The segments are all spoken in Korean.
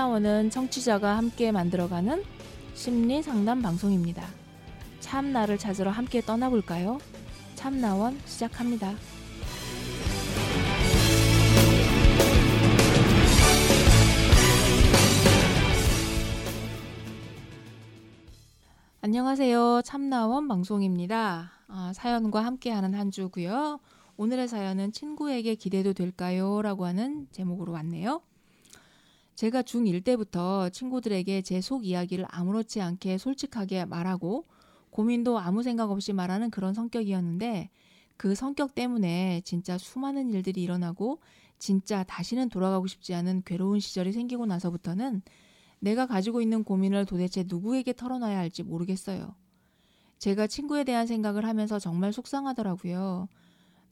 참나원은 청취자가 함께 만들어가는 심리 상담 방송입니다. 참나를 찾으러 함께 떠나볼까요? 참나원 시작합니다. 안녕하세요. 참나원 방송입니다. 아, 사연과 함께하는 한 주고요. 오늘의 사연은 친구에게 기대도 될까요? 라고 하는 제목으로 왔네요. 제가 중1 때부터 친구들에게 제 속 이야기를 아무렇지 않게 솔직하게 말하고 고민도 아무 생각 없이 말하는 그런 성격이었는데 그 성격 때문에 진짜 수많은 일들이 일어나고 진짜 다시는 돌아가고 싶지 않은 괴로운 시절이 생기고 나서부터는 내가 가지고 있는 고민을 도대체 누구에게 털어놔야 할지 모르겠어요. 제가 친구에 대한 생각을 하면서 정말 속상하더라고요.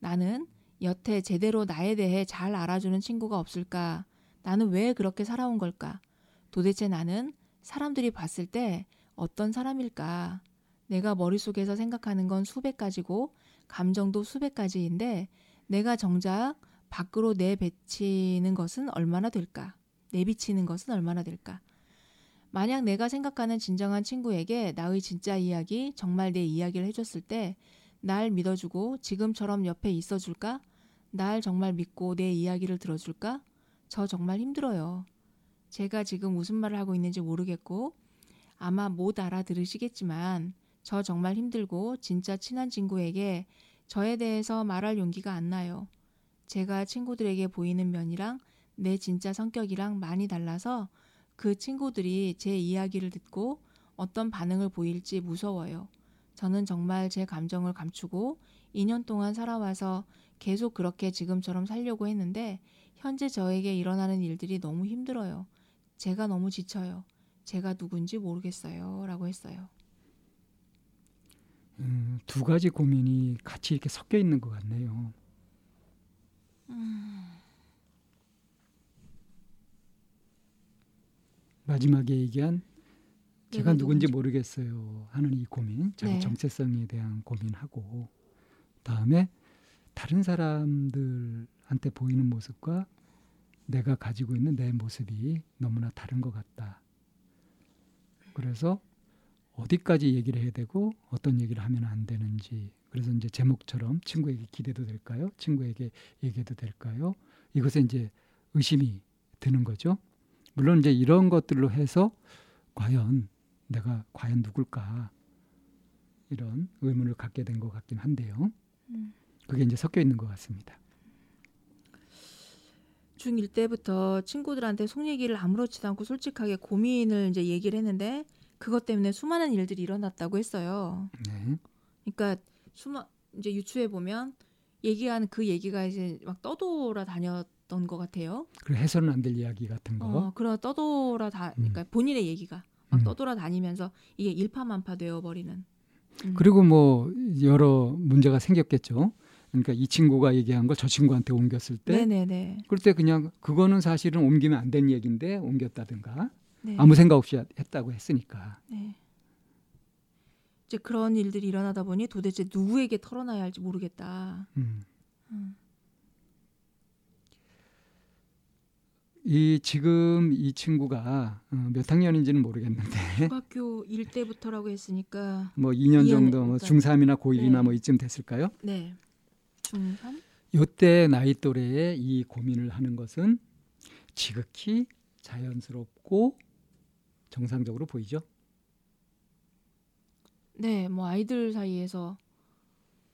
나는 여태 제대로 나에 대해 잘 알아주는 친구가 없을까? 나는 왜 그렇게 살아온 걸까? 도대체 나는 사람들이 봤을 때 어떤 사람일까? 내가 머릿속에서 생각하는 건 수백 가지고 감정도 수백 가지인데 내가 정작 밖으로 내비치는 것은 얼마나 될까? 내비치는 것은 얼마나 될까? 만약 내가 생각하는 진정한 친구에게 나의 진짜 이야기, 정말 내 이야기를 해줬을 때 날 믿어주고 지금처럼 옆에 있어줄까? 날 정말 믿고 내 이야기를 들어줄까? 저 정말 힘들어요. 제가 지금 무슨 말을 하고 있는지 모르겠고 아마 못 알아들으시겠지만 저 정말 힘들고 진짜 친한 친구에게 저에 대해서 말할 용기가 안 나요. 제가 친구들에게 보이는 면이랑 내 진짜 성격이랑 많이 달라서 그 친구들이 제 이야기를 듣고 어떤 반응을 보일지 무서워요. 저는 정말 제 감정을 감추고 2년 동안 살아와서 계속 그렇게 지금처럼 살려고 했는데 현재 저에게 일어나는 일들이 너무 힘들어요. 제가 너무 지쳐요. 제가 누군지 모르겠어요. 라고 했어요. 음, 두 가지 고민이 같이 이렇게 섞여 있는 것 같네요. 음. 마지막에 얘기한 제가 누군지 모르겠어요 하는 이 고민, 자기 네. 정체성에 대한 고민하고 다음에 다른 사람들한테 보이는 모습과 내가 가지고 있는 내 모습이 너무나 다른 것 같다. 그래서 어디까지 얘기를 해야 되고 어떤 얘기를 하면 안 되는지 그래서 이제 제목처럼 친구에게 기대도 될까요? 친구에게 얘기해도 될까요? 이것에 이제 의심이 드는 거죠. 물론 이제 이런 것들로 해서 과연 내가 과연 누굴까 이런 의문을 갖게 된 것 같긴 한데요. 음. 그게 이제 섞여 있는 것 같습니다. 중1 때부터 친구들한테 속 얘기를 아무렇지도 않고 솔직하게 고민을 이제 얘기를 했는데 그것 때문에 수많은 일들이 일어났다고 했어요. 네. 그러니까 수마 이제 유추해 보면 얘기한 그 얘기가 이제 막 떠돌아 다녔 있었던 것 같아요. 그 해서는 안 될 이야기 같은 거. 어, 그런 떠돌아 다, 음. 그러니까 본인의 얘기가 막 음. 떠돌아 다니면서 이게 일파만파 되어 버리는. 음. 그리고 뭐 여러 문제가 생겼겠죠. 그러니까 이 친구가 얘기한 걸 저 친구한테 옮겼을 때, 네네네. 그럴 때 그냥 그거는 사실은 옮기면 안된 얘기인데 옮겼다든가 네. 아무 생각 없이 했다고 했으니까. 네. 이제 그런 일들이 일어나다 보니 도대체 누구에게 털어놔야 할지 모르겠다. 음. 음. 이 지금 이 친구가 어, 몇 학년인지는 모르겠는데 중학교 1 때부터라고 했으니까 뭐 2년, 2년 정도 뭐 중3이나 고1이나 네. 뭐 이쯤 됐을까요? 네. 중3? 요때 나이 또래에 이 고민을 하는 것은 지극히 자연스럽고 정상적으로 보이죠. 네, 뭐 아이들 사이에서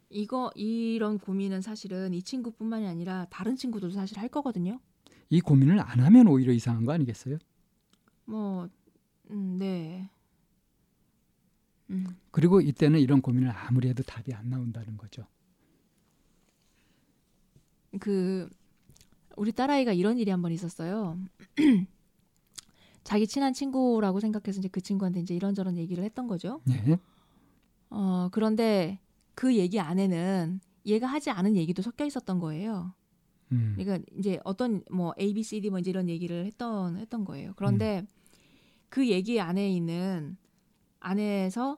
이거 이런 고민은 사실은 이 친구뿐만이 아니라 다른 친구들도 사실 할 거거든요. 이 고민을 안 하면 오히려 이상한 거 아니겠어요? 뭐, 음, 네. 음. 그리고 이때는 이런 고민을 아무리 해도 답이 안 나온다는 거죠. 그 우리 딸아이가 이런 일이 한 번 있었어요. 자기 친한 친구라고 생각해서 이제 그 친구한테 이제 이런저런 얘기를 했던 거죠. 네. 어, 그런데 그 얘기 안에는 얘가 하지 않은 얘기도 섞여 있었던 거예요. 음. 그러니까 이제 어떤 뭐 A, B, C, D 뭐 이제 이런 얘기를 했던 했던 거예요. 그런데 음. 그 얘기 안에 있는 안에서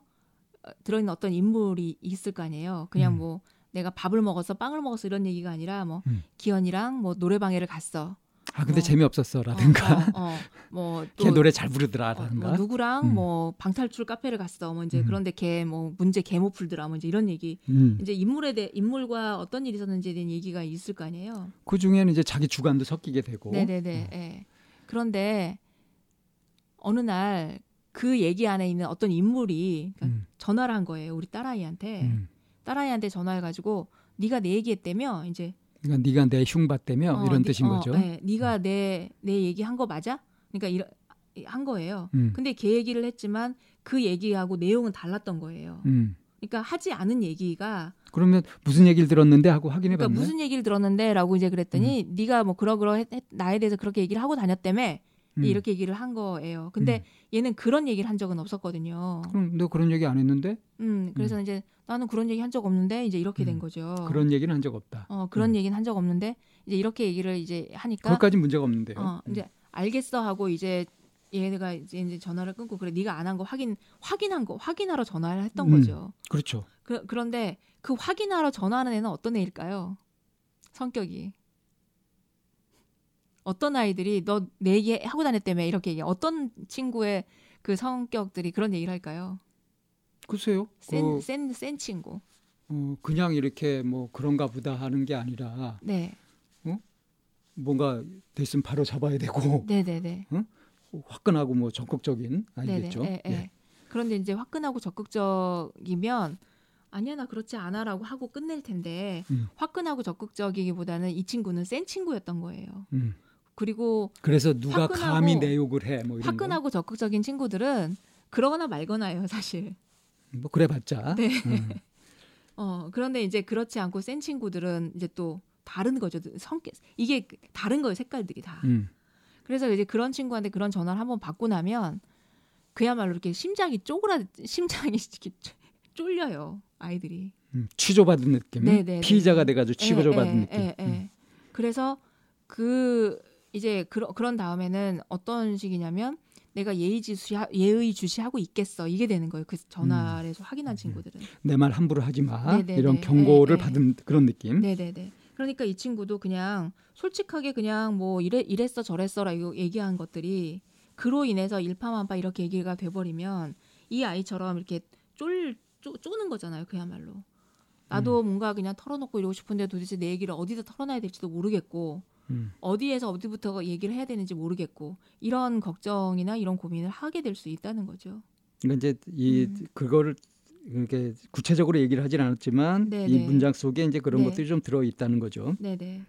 어, 들어있는 어떤 인물이 있을 거 아니에요. 그냥 음. 뭐 내가 밥을 먹어서 빵을 먹어서 이런 얘기가 아니라 뭐 음. 기현이랑 뭐 노래방에를 갔어. 아 근데 뭐, 재미없었어라든가 어, 어, 어, 뭐걔 노래 잘 부르더라든가 어, 뭐 누구랑 음. 뭐 방탈출 카페를 갔어 뭐 이제 음. 그런데 걔 뭐 문제 개못 풀더라 뭐 이제 이런 얘기 음. 이제 인물에 대해 인물과 어떤 일이 있었는지에 대한 얘기가 있을 거 아니에요. 그 중에는 이제 자기 주관도 섞이게 되고. 네네네. 어. 네. 그런데 어느 날 그 얘기 안에 있는 어떤 인물이 그러니까 음. 전화를 한 거예요 우리 딸아이한테 음. 딸아이한테 전화해가지고 네가 내 얘기했다며 이제 그러니까 네가 내 흉봤다며 어, 이런 네, 뜻인 어, 거죠. 네, 네가 내 내 얘기 한 거 맞아? 그러니까 이런 한 거예요. 음. 근데 걔 얘기를 했지만 그 얘기하고 내용은 달랐던 거예요. 음. 그러니까 하지 않은 얘기가 그러면 무슨 얘기를 들었는데 하고 확인해 봤나요? 그러니까 무슨 얘기를 들었는데라고 이제 그랬더니 음. 네가 뭐 그러그러 했, 나에 대해서 그렇게 얘기를 하고 다녔다며 음. 이렇게 얘기를 한 거예요. 근데 음. 얘는 그런 얘기를 한 적은 없었거든요. 그럼 너 그런 얘기 안 했는데? 음, 그래서 음. 이제 나는 그런 얘기 한 적 없는데 이제 이렇게 된 음. 거죠. 그런 얘기는 한 적 없다. 어, 그런 음. 얘기는 한 적 없는데 이제 이렇게 얘기를 이제 하니까 그것까지 문제가 없는데요. 어, 이제 알겠어 하고 이제 얘네가 이제, 이제 전화를 끊고 그래 네가 안 한 거 확인 확인한 거 확인하러 전화를 했던 거죠. 그렇죠. 그, 그런데 그 확인하러 전화하는 애는 어떤 애일까요? 성격이. 어떤 아이들이 너 내 얘기 하고 다녔다며 이렇게 얘기 어떤 친구의 그 성격들이 그런 얘기를 할까요? 글쎄요. 센, 그, 센, 센 친구. 어, 그냥 이렇게 뭐 그런가 보다 하는 게 아니라 네. 어? 뭔가 됐으면 바로 잡아야 되고 네네네. 어? 화끈하고 뭐 적극적인 아니겠죠. 네네, 네, 네. 그런데 이제 화끈하고 적극적이면 아니야 나 그렇지 않아라고 하고 끝낼 텐데 음. 화끈하고 적극적이기보다는 이 친구는 센 친구였던 거예요. 음. 그리고 그래서 누가 감히 내 욕을 해? 뭐 이런 화끈하고 거? 적극적인 친구들은 그러거나 말거나요 사실. 뭐 그래봤자. 네. 음. 어 그런데 이제 그렇지 않고 센 친구들은 이제 또 다른 거죠 성격 이게 다른 거예요 색깔들이 다. 음. 그래서 이제 그런 친구한테 그런 전화를 한번 받고 나면 그야말로 이렇게 심장이 쪼그라 심장이 이렇게 쫄려요 아이들이. 음, 취조받은 느낌. 네네, 네, 네. 피의자가 돼가지고 취조받은 에, 에, 느낌. 에, 음. 그래서 그 이제 그러, 그런 다음에는 어떤 식이냐면 내가 예의주시 예의주시하고 있겠어 이게 되는 거예요. 그 전화를 해서 음. 확인한 음. 친구들은 내 말 함부로 하지 마 네네네. 이런 경고를 네, 받은 그런 느낌. 네네네. 그러니까 이 친구도 그냥 솔직하게 그냥 뭐 이래 이랬어 저랬어라 이거 얘기한 것들이 그로 인해서 일파만파 이렇게 얘기가 돼버리면 이 아이처럼 이렇게 쫄 쪼, 쪼는 거잖아요. 그야말로 나도 음. 뭔가 그냥 털어놓고 이러고 싶은데 도대체 내 얘기를 어디다 털어놔야 될지도 모르겠고 음. 어디에서 어디부터 얘기를 해야 되는지 모르겠고 이런 걱정이나 이런 고민을 하게 될 수 있다는 거죠. 그러니까 이제 이 음. 그거를 이렇게 구체적으로 얘기를 하진 않았지만 네네. 이 문장 속에 이제 그런 네. 것들이 좀 들어 있다는 거죠. 네네.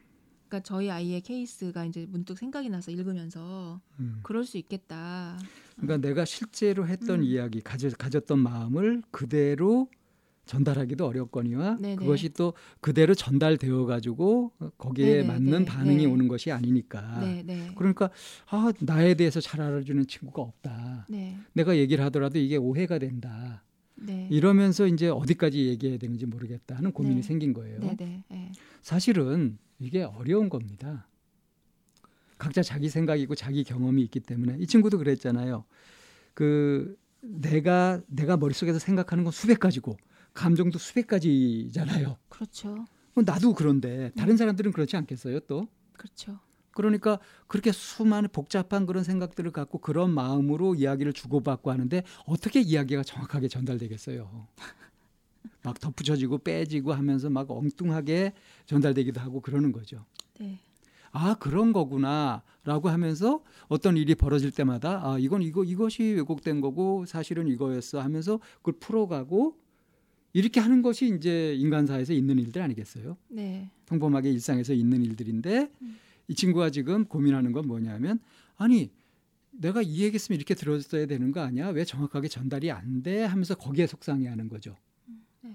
그러니까 저희 아이의 케이스가 이제 문득 생각이 나서 읽으면서 음. 그럴 수 있겠다. 그러니까 어. 내가 실제로 했던 음. 이야기 가져, 가졌던 마음을 그대로 전달하기도 어렵거니와 네네. 그것이 또 그대로 전달되어 가지고 거기에 네네. 맞는 네 반응이 네. 오는 것이 아니니까 네네. 그러니까 아 나에 대해서 잘 알아주는 친구가 없다 네. 내가 얘기를 하더라도 이게 오해가 된다 네. 이러면서 이제 어디까지 얘기해야 되는지 모르겠다 하는 고민이 네. 생긴 거예요 네. 사실은 이게 어려운 겁니다 각자 자기 생각이고 자기 경험이 있기 때문에 이 친구도 그랬잖아요 그 내가 내가 머릿속에서 생각하는 건 수백 가지고 감정도 수백 가지잖아요. 그렇죠. 나도 그런데 다른 음. 사람들은 그렇지 않겠어요, 또? 그렇죠. 그러니까 그렇게 수많은 복잡한 그런 생각들을 갖고 그런 마음으로 이야기를 주고받고 하는데 어떻게 이야기가 정확하게 전달되겠어요? 막 덧붙여지고 빼지고 하면서 막 엉뚱하게 전달되기도 하고 그러는 거죠. 네. 아 그런 거구나라고 하면서 어떤 일이 벌어질 때마다 아 이건 이거 이것이 왜곡된 거고 사실은 이거였어 하면서 그걸 풀어가고 이렇게 하는 것이 이제 인간사에서 있는 일들 아니겠어요? 네. 평범하게 일상에서 있는 일들인데 음. 이 친구가 지금 고민하는 건 뭐냐면 아니 내가 이 얘기했으면 이렇게 들었어야 되는 거 아니야? 왜 정확하게 전달이 안 돼? 하면서 거기에 속상해하는 거죠. 음, 네.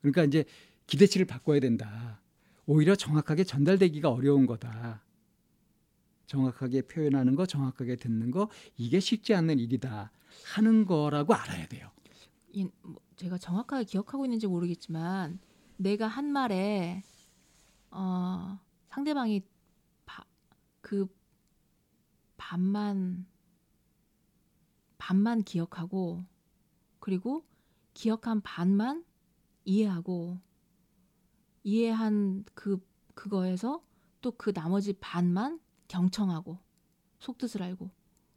그러니까 이제 기대치를 바꿔야 된다. 오히려 정확하게 전달되기가 어려운 거다. 정확하게 표현하는 거, 정확하게 듣는 거 이게 쉽지 않는 일이다 하는 거라고 알아야 돼요. 이, 뭐, 제가 정확하게 기억하고 있는지 모르겠지만 내가 한 말에 어, 상대방이 바, 그 반만 반만 기억하고 그리고 기억한 반만 이해하고 이해한 그 그거에서 또 그 나머지 반만 경청하고 속뜻을 알고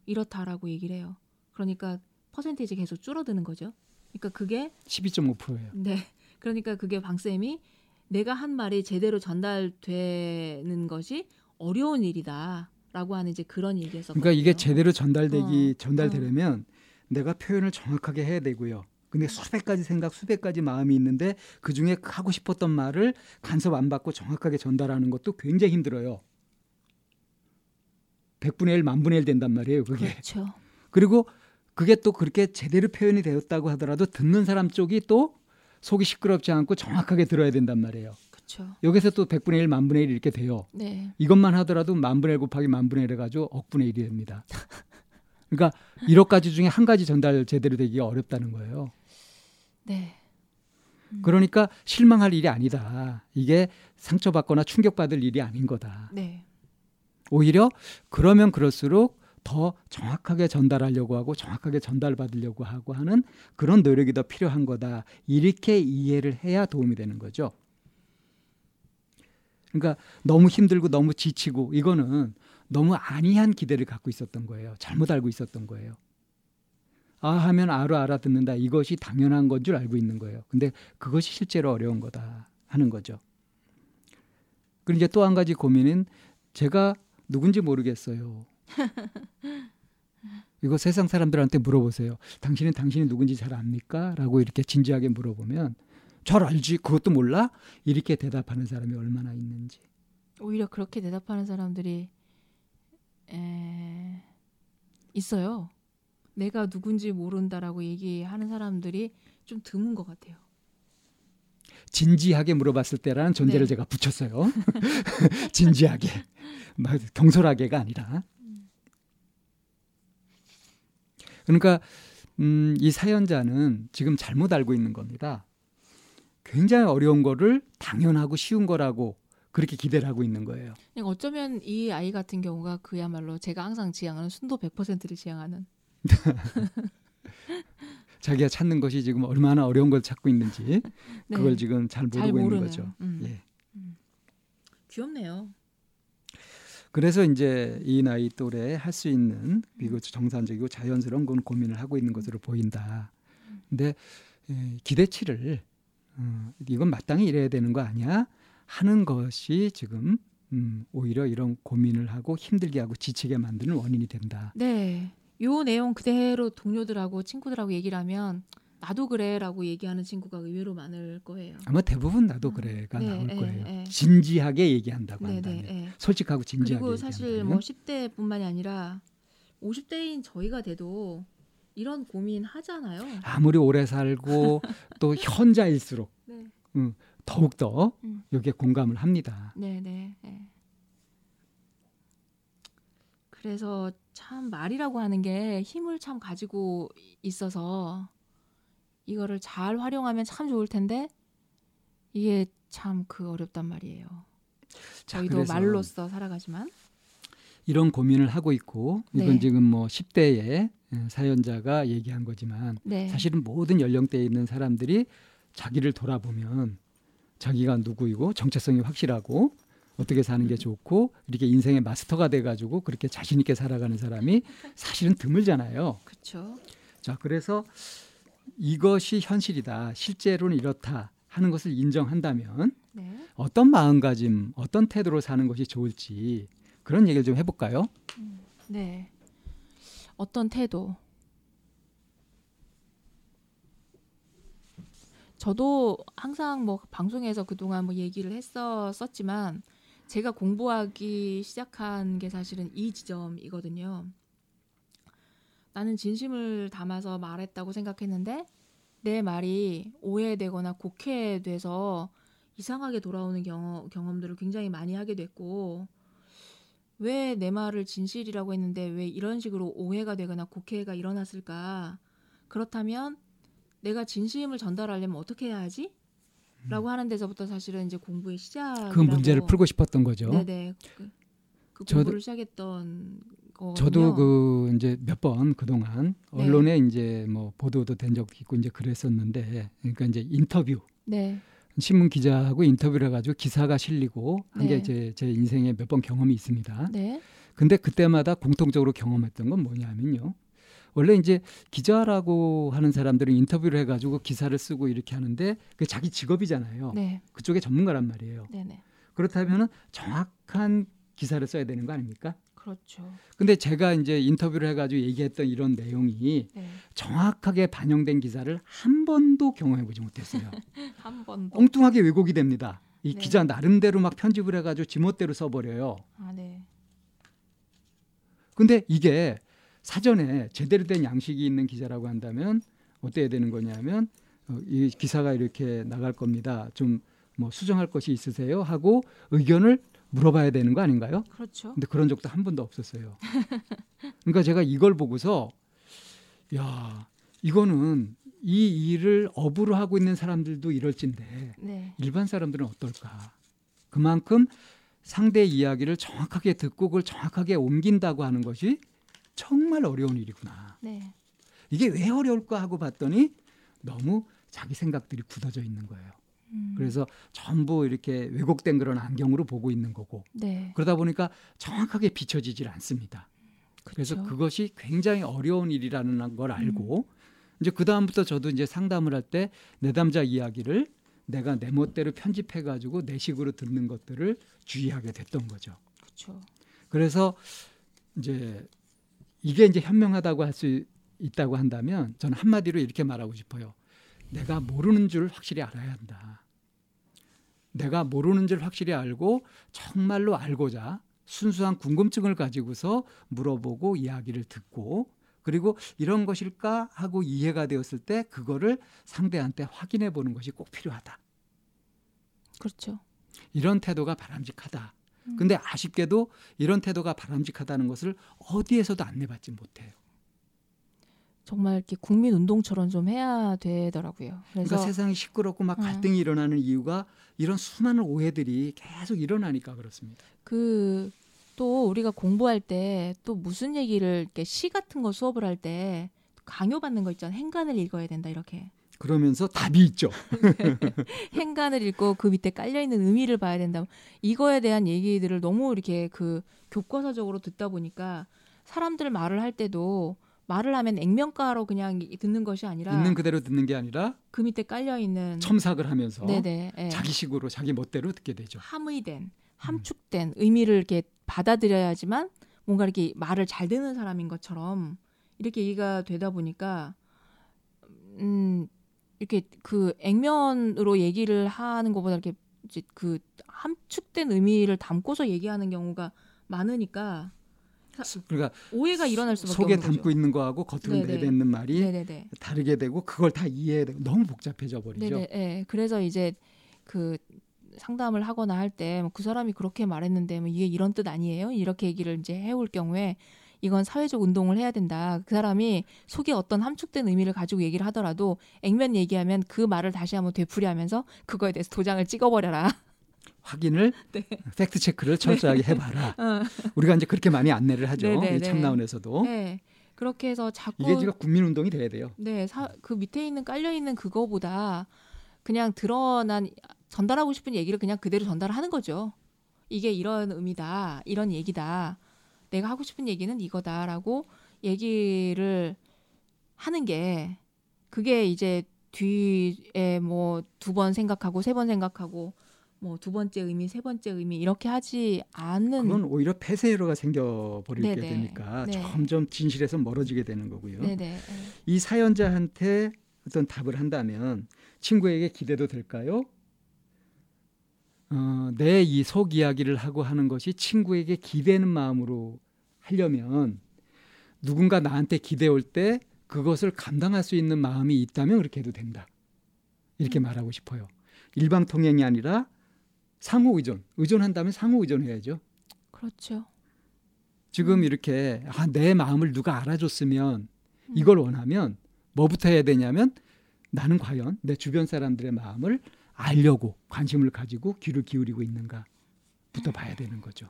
이렇다라고 얘기를 해요. 그러니까 퍼센테이지 계속 줄어드는 거죠. 그러니까 그게 12.5%예요. 네. 그러니까 그게 방 쌤이 내가 한 말이 제대로 전달되는 것이 어려운 일이다라고 하는 이제 그런 얘기에서 그러니까 이게 제대로 전달되기 어, 전달되려면 어. 내가 표현을 정확하게 해야 되고요. 근데 수백 가지 생각, 수백 가지 마음이 있는데 그 중에 하고 싶었던 말을 간섭 안 받고 정확하게 전달하는 것도 굉장히 힘들어요. 100분의 1, 만분의 1 된단 말이에요, 그게. 그렇죠. 그리고 그게 또 그렇게 제대로 표현이 되었다고 하더라도 듣는 사람 쪽이 또 속이 시끄럽지 않고 정확하게 들어야 된단 말이에요. 그렇죠. 여기서 또 100분의 1, 만분의 1 이렇게 돼요. 네. 이것만 하더라도 만분의 1 곱하기 만분의 1 해가지고 억분의 1이 됩니다. 그러니까 1억 가지 중에 한 가지 전달 제대로 되기가 어렵다는 거예요. 네. 음. 그러니까 실망할 일이 아니다. 이게 상처받거나 충격받을 일이 아닌 거다. 네. 오히려 그러면 그럴수록 더 정확하게 전달하려고 하고 정확하게 전달받으려고 하고 하는 그런 노력이 더 필요한 거다. 이렇게 이해를 해야 도움이 되는 거죠. 그러니까 너무 힘들고 너무 지치고 이거는 너무 아니한 기대를 갖고 있었던 거예요. 잘못 알고 있었던 거예요. 아 하면 아로 알아듣는다. 이것이 당연한 건 줄 알고 있는 거예요. 근데 그것이 실제로 어려운 거다 하는 거죠. 그리고 이제 또 한 가지 고민은 제가 누군지 모르겠어요. 이거 세상 사람들한테 물어보세요. 당신은 당신이 누군지 잘 압니까? 라고 이렇게 진지하게 물어보면 잘 알지. 그것도 몰라? 이렇게 대답하는 사람이 얼마나 있는지. 오히려 그렇게 대답하는 사람들이 에... 있어요. 내가 누군지 모른다라고 얘기하는 사람들이 좀 드문 것 같아요. 진지하게 물어봤을 때라는 존재를 네. 제가 붙였어요. 진지하게, 경솔하게가 아니라. 그러니까 음, 이 사연자는 지금 잘못 알고 있는 겁니다. 굉장히 어려운 거를 당연하고 쉬운 거라고 그렇게 기대를 하고 있는 거예요. 어쩌면 이 아이 같은 경우가 그야말로 제가 항상 지향하는 순도 100%를 지향하는 자기가 찾는 것이 지금 얼마나 어려운 걸 찾고 있는지 네. 그걸 지금 잘 모르고 잘 있는 거죠. 음. 예. 음. 귀엽네요. 그래서 이제 이 나이 또래 할수 있는 그리고 정상적이고 자연스러운 건 고민을 하고 있는 것으로 보인다. 근데 예, 기대치를 어, 이건 마땅히 이래야 되는 거 아니야 하는 것이 지금 음, 오히려 이런 고민을 하고 힘들게 하고 지치게 만드는 원인이 된다. 네. 요 내용 그대로 동료들하고 친구들하고 얘기를 하면 나도 그래라고 얘기하는 친구가 의외로 많을 거예요. 아마 대부분 나도 음. 그래가 네, 나올 네, 거예요. 네, 진지하게 얘기한다고 네, 한다면 네, 솔직하고 진지하게 그리고 사실 뭐 10대뿐만이 아니라 50대인 저희가 돼도 이런 고민 하잖아요. 아무리 오래 살고 또 현자일수록 네. 음, 더욱 더 음. 여기에 공감을 합니다. 네, 네. 네. 그래서 참 말이라고 하는 게 힘을 참 가지고 있어서 이거를 잘 활용하면 참 좋을 텐데 이게 참 그 어렵단 말이에요. 저희도 말로써 살아가지만 이런 고민을 하고 있고 이건 네. 지금 뭐 10대의 사연자가 얘기한 거지만 네. 사실은 모든 연령대에 있는 사람들이 자기를 돌아보면 자기가 누구이고 정체성이 확실하고 어떻게 사는 게 좋고 이렇게 인생의 마스터가 돼 가지고 그렇게 자신 있게 살아가는 사람이 사실은 드물잖아요. 그렇죠. 자 그래서 이것이 현실이다. 실제로는 이렇다 하는 것을 인정한다면 네. 어떤 마음가짐, 어떤 태도로 사는 것이 좋을지 그런 얘기를 좀 해볼까요? 음, 네. 어떤 태도. 저도 항상 뭐 방송에서 그동안 뭐 얘기를 했었었지만 제가 공부하기 시작한 게 사실은 이 지점이거든요. 나는 진심을 담아서 말했다고 생각했는데 내 말이 오해되거나 곡해돼서 이상하게 돌아오는 경험, 경험들을 굉장히 많이 하게 됐고 왜 내 말을 진실이라고 했는데 왜 이런 식으로 오해가 되거나 곡해가 일어났을까? 그렇다면 내가 진심을 전달하려면 어떻게 해야 하지? 라고 하는 데서부터 사실은 이제 공부의 시작. 그 문제를 풀고 싶었던 거죠. 네네. 그, 그 공부를 저도, 시작했던 거. 저도 그 이제 몇 번 그동안 네. 언론에 이제 뭐 보도도 된 적도 있고 이제 그랬었는데 그러니까 이제 인터뷰. 네. 신문 기자하고 인터뷰를 해 가지고 기사가 실리고 한게 네. 제, 제 인생에 몇 번 경험이 있습니다. 네. 근데 그때마다 공통적으로 경험했던 건 뭐냐면요. 원래 이제 기자라고 하는 사람들은 인터뷰를 해가지고 기사를 쓰고 이렇게 하는데 그 자기 직업이잖아요. 네. 그쪽에 전문가란 말이에요. 네네. 그렇다면은 정확한 기사를 써야 되는 거 아닙니까? 그렇죠. 근데 제가 이제 인터뷰를 해가지고 얘기했던 이런 내용이 네. 정확하게 반영된 기사를 한 번도 경험해보지 못했어요. 한 번도. 엉뚱하게 왜곡이 됩니다. 이 네. 기자 나름대로 막 편집을 해가지고 지멋대로 써버려요. 아, 네. 근데 이게 사전에 제대로 된 양식이 있는 기자라고 한다면 어때야 되는 거냐면 어, 이 기사가 이렇게 나갈 겁니다. 좀 뭐 수정할 것이 있으세요? 하고 의견을 물어봐야 되는 거 아닌가요? 그렇죠. 근데 그런 적도 한 번도 없었어요. 그러니까 제가 이걸 보고서 야 이거는 이 일을 업으로 하고 있는 사람들도 이럴진데 네. 일반 사람들은 어떨까? 그만큼 상대 이야기를 정확하게 듣고 그걸 정확하게 옮긴다고 하는 것이 정말 어려운 일이구나. 네. 이게 왜 어려울까 하고 봤더니 너무 자기 생각들이 굳어져 있는 거예요. 음. 그래서 전부 이렇게 왜곡된 그런 안경으로 보고 있는 거고 네. 그러다 보니까 정확하게 비춰지질 않습니다. 그쵸. 그래서 그것이 굉장히 어려운 일이라는 걸 알고 음. 이제 그 다음부터 저도 이제 상담을 할 때 내담자 이야기를 내가 내 멋대로 편집해 가지고 내 식으로 듣는 것들을 주의하게 됐던 거죠. 그렇죠. 그래서 이제 이게 이제 현명하다고 할 수 있다고 한다면 저는 한마디로 이렇게 말하고 싶어요. 내가 모르는 줄 확실히 알아야 한다. 내가 모르는 줄 확실히 알고 정말로 알고자 순수한 궁금증을 가지고서 물어보고 이야기를 듣고 그리고 이런 것일까 하고 이해가 되었을 때 그거를 상대한테 확인해 보는 것이 꼭 필요하다. 그렇죠. 이런 태도가 바람직하다. 음. 근데 아쉽게도 이런 태도가 바람직하다는 것을 어디에서도 안내받지 못해요. 정말 이렇게 국민 운동처럼 좀 해야 되더라고요. 그러니까 세상이 시끄럽고 막 어. 갈등이 음. 일어나는 이유가 이런 수많은 오해들이 계속 일어나니까 그렇습니다. 그 또 우리가 공부할 때 또 무슨 얘기를 이렇게 시 같은 거 수업을 할 때 강요받는 거 있잖아요. 행간을 읽어야 된다 이렇게. 그러면서 답이 있죠. 행간을 읽고 그 밑에 깔려 있는 의미를 봐야 된다. 이거에 대한 얘기들을 너무 이렇게 그 교과서적으로 듣다 보니까 사람들 말을 할 때도 말을 하면 액면가로 그냥 듣는 것이 아니라 있는 그대로 듣는 게 아니라 그 밑에 깔려 있는 첨삭을 하면서 네네, 네. 자기식으로 자기 멋대로 듣게 되죠. 함의된 함축된 음. 의미를 이렇게 받아들여야지만 뭔가 이렇게 말을 잘 듣는 사람인 것처럼 이렇게 얘기가 되다 보니까 음 이렇게 그 액면으로 얘기를 하는 것보다 이렇게 이제 그 함축된 의미를 담고서 얘기하는 경우가 많으니까 그러니까 오해가 일어날 수밖에 속에 담고 거죠. 있는 거하고 겉으로 내뱉는 말이 네네네. 다르게 되고 그걸 다 이해해 되고 너무 복잡해져 버리죠. 네네. 네. 그래서 이제 그 상담을 하거나 할 때그 뭐 사람이 그렇게 말했는데 뭐 이게 이런 뜻 아니에요? 이렇게 얘기를 이제 해올 경우에 이건 사회적 운동을 해야 된다. 그 사람이 속에 어떤 함축된 의미를 가지고 얘기를 하더라도 액면 얘기하면 그 말을 다시 한번 되풀이하면서 그거에 대해서 도장을 찍어버려라. 확인을 네. 팩트 체크를 철저하게 네. 해봐라. 어. 우리가 이제 그렇게 많이 안내를 하죠. 네, 네, 이 네. 참나원에서도. 네. 그렇게 해서 자꾸 이게 지금 국민 운동이 돼야 돼요. 네, 사, 그 밑에 있는 깔려 있는 그거보다 그냥 드러난 전달하고 싶은 얘기를 그냥 그대로 전달하는 거죠. 이게 이런 의미다, 이런 얘기다. 내가 하고 싶은 얘기는 이거다라고 얘기를 하는 게 그게 이제 뒤에 뭐 두 번 생각하고 세 번 생각하고 뭐 두 번째 의미, 세 번째 의미 이렇게 하지 않는 그건 오히려 폐쇄로가 생겨 버리게 되니까 네. 점점 진실에서 멀어지게 되는 거고요. 네네. 네. 이 사연자한테 어떤 답을 한다면 친구에게 기대도 될까요? 어, 내 이 속 이야기를 하고 하는 것이 친구에게 기대는 마음으로 하려면 누군가 나한테 기대 올 때 그것을 감당할 수 있는 마음이 있다면 그렇게 해도 된다. 이렇게 음. 말하고 싶어요. 일방통행이 아니라 상호 의존. 의존한다면 상호 의존해야죠. 그렇죠. 지금 음. 이렇게 아, 내 마음을 누가 알아줬으면 음. 이걸 원하면 뭐부터 해야 되냐면 나는 과연 내 주변 사람들의 마음을 알려고 관심을 가지고 귀를 기울이고 있는가부터 봐야 되는 거죠.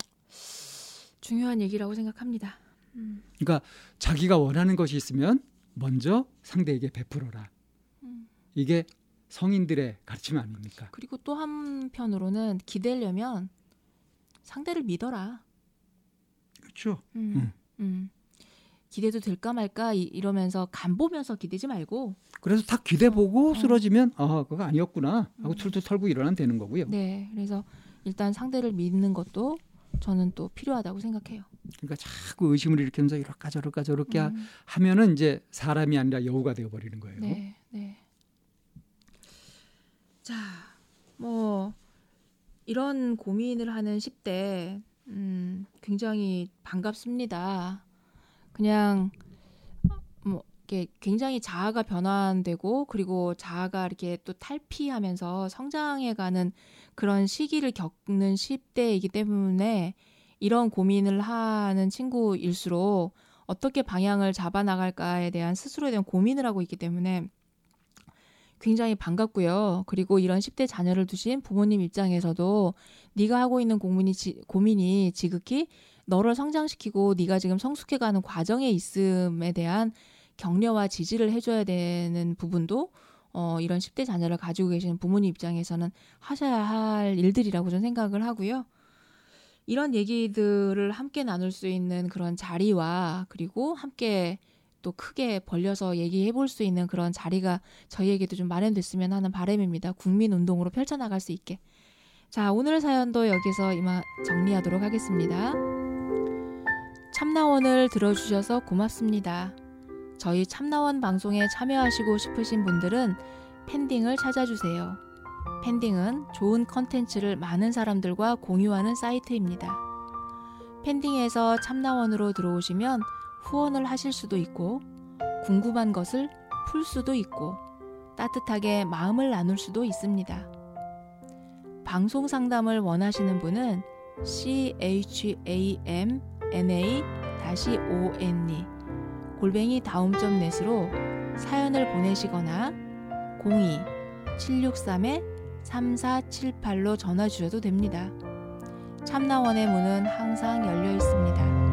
중요한 얘기라고 생각합니다. 음. 그러니까 자기가 원하는 것이 있으면 먼저 상대에게 베풀어라. 음. 이게 성인들의 가르침 아닙니까? 그리고 또 한편으로는 기대려면 상대를 믿어라. 그렇죠. 음, 음. 음. 기대도 될까 말까 이, 러면서 간 보면서 기대지 말고. 그래서 다 기대 보고 어. 쓰러지면 아 그거 아니었구나 하고 음. 툴툴 털고 일어나면 되는 거고요. 네, 그래서 일단 상대를 믿는 것도 저는 또 필요하다고 생각해요. 그러니까 자꾸 의심을 일으키면서 이럴까 저럴까 저렇게 음. 하면은 이제 사람이 아니라 여우가 되어 버리는 거예요. 네, 네. 자, 뭐 이런 고민을 하는 10대 음, 굉장히 반갑습니다. 그냥 뭐 이렇게 굉장히 자아가 변환되고 그리고 자아가 이렇게 또 탈피하면서 성장해 가는 그런 시기를 겪는 10대이기 때문에 이런 고민을 하는 친구일수록 어떻게 방향을 잡아 나갈까에 대한 스스로에 대한 고민을 하고 있기 때문에 굉장히 반갑고요. 그리고 이런 10대 자녀를 두신 부모님 입장에서도 네가 하고 있는 고민이, 지, 고민이 지극히 너를 성장시키고 네가 지금 성숙해가는 과정에 있음에 대한 격려와 지지를 해줘야 되는 부분도 어, 이런 10대 자녀를 가지고 계시는 부모님 입장에서는 하셔야 할 일들이라고 저는 생각을 하고요. 이런 얘기들을 함께 나눌 수 있는 그런 자리와 그리고 함께 또 크게 벌려서 얘기해 볼 수 있는 그런 자리가 저희에게도 좀 마련됐으면 하는 바람입니다. 국민 운동으로 펼쳐나갈 수 있게. 자, 오늘 사연도 여기서 이만 정리하도록 하겠습니다. 참나원을 들어주셔서 고맙습니다. 저희 참나원 방송에 참여하시고 싶으신 분들은 팬딩을 찾아주세요. 팬딩은 좋은 컨텐츠를 많은 사람들과 공유하는 사이트입니다. 팬딩에서 참나원으로 들어오시면 후원을 하실 수도 있고 궁금한 것을 풀 수도 있고 따뜻하게 마음을 나눌 수도 있습니다. 방송 상담을 원하시는 분은 chamna-one 골뱅이 다음점 넷으로 사연을 보내시거나 02-763-3478로 전화 주셔도 됩니다. 참나원의 문은 항상 열려 있습니다.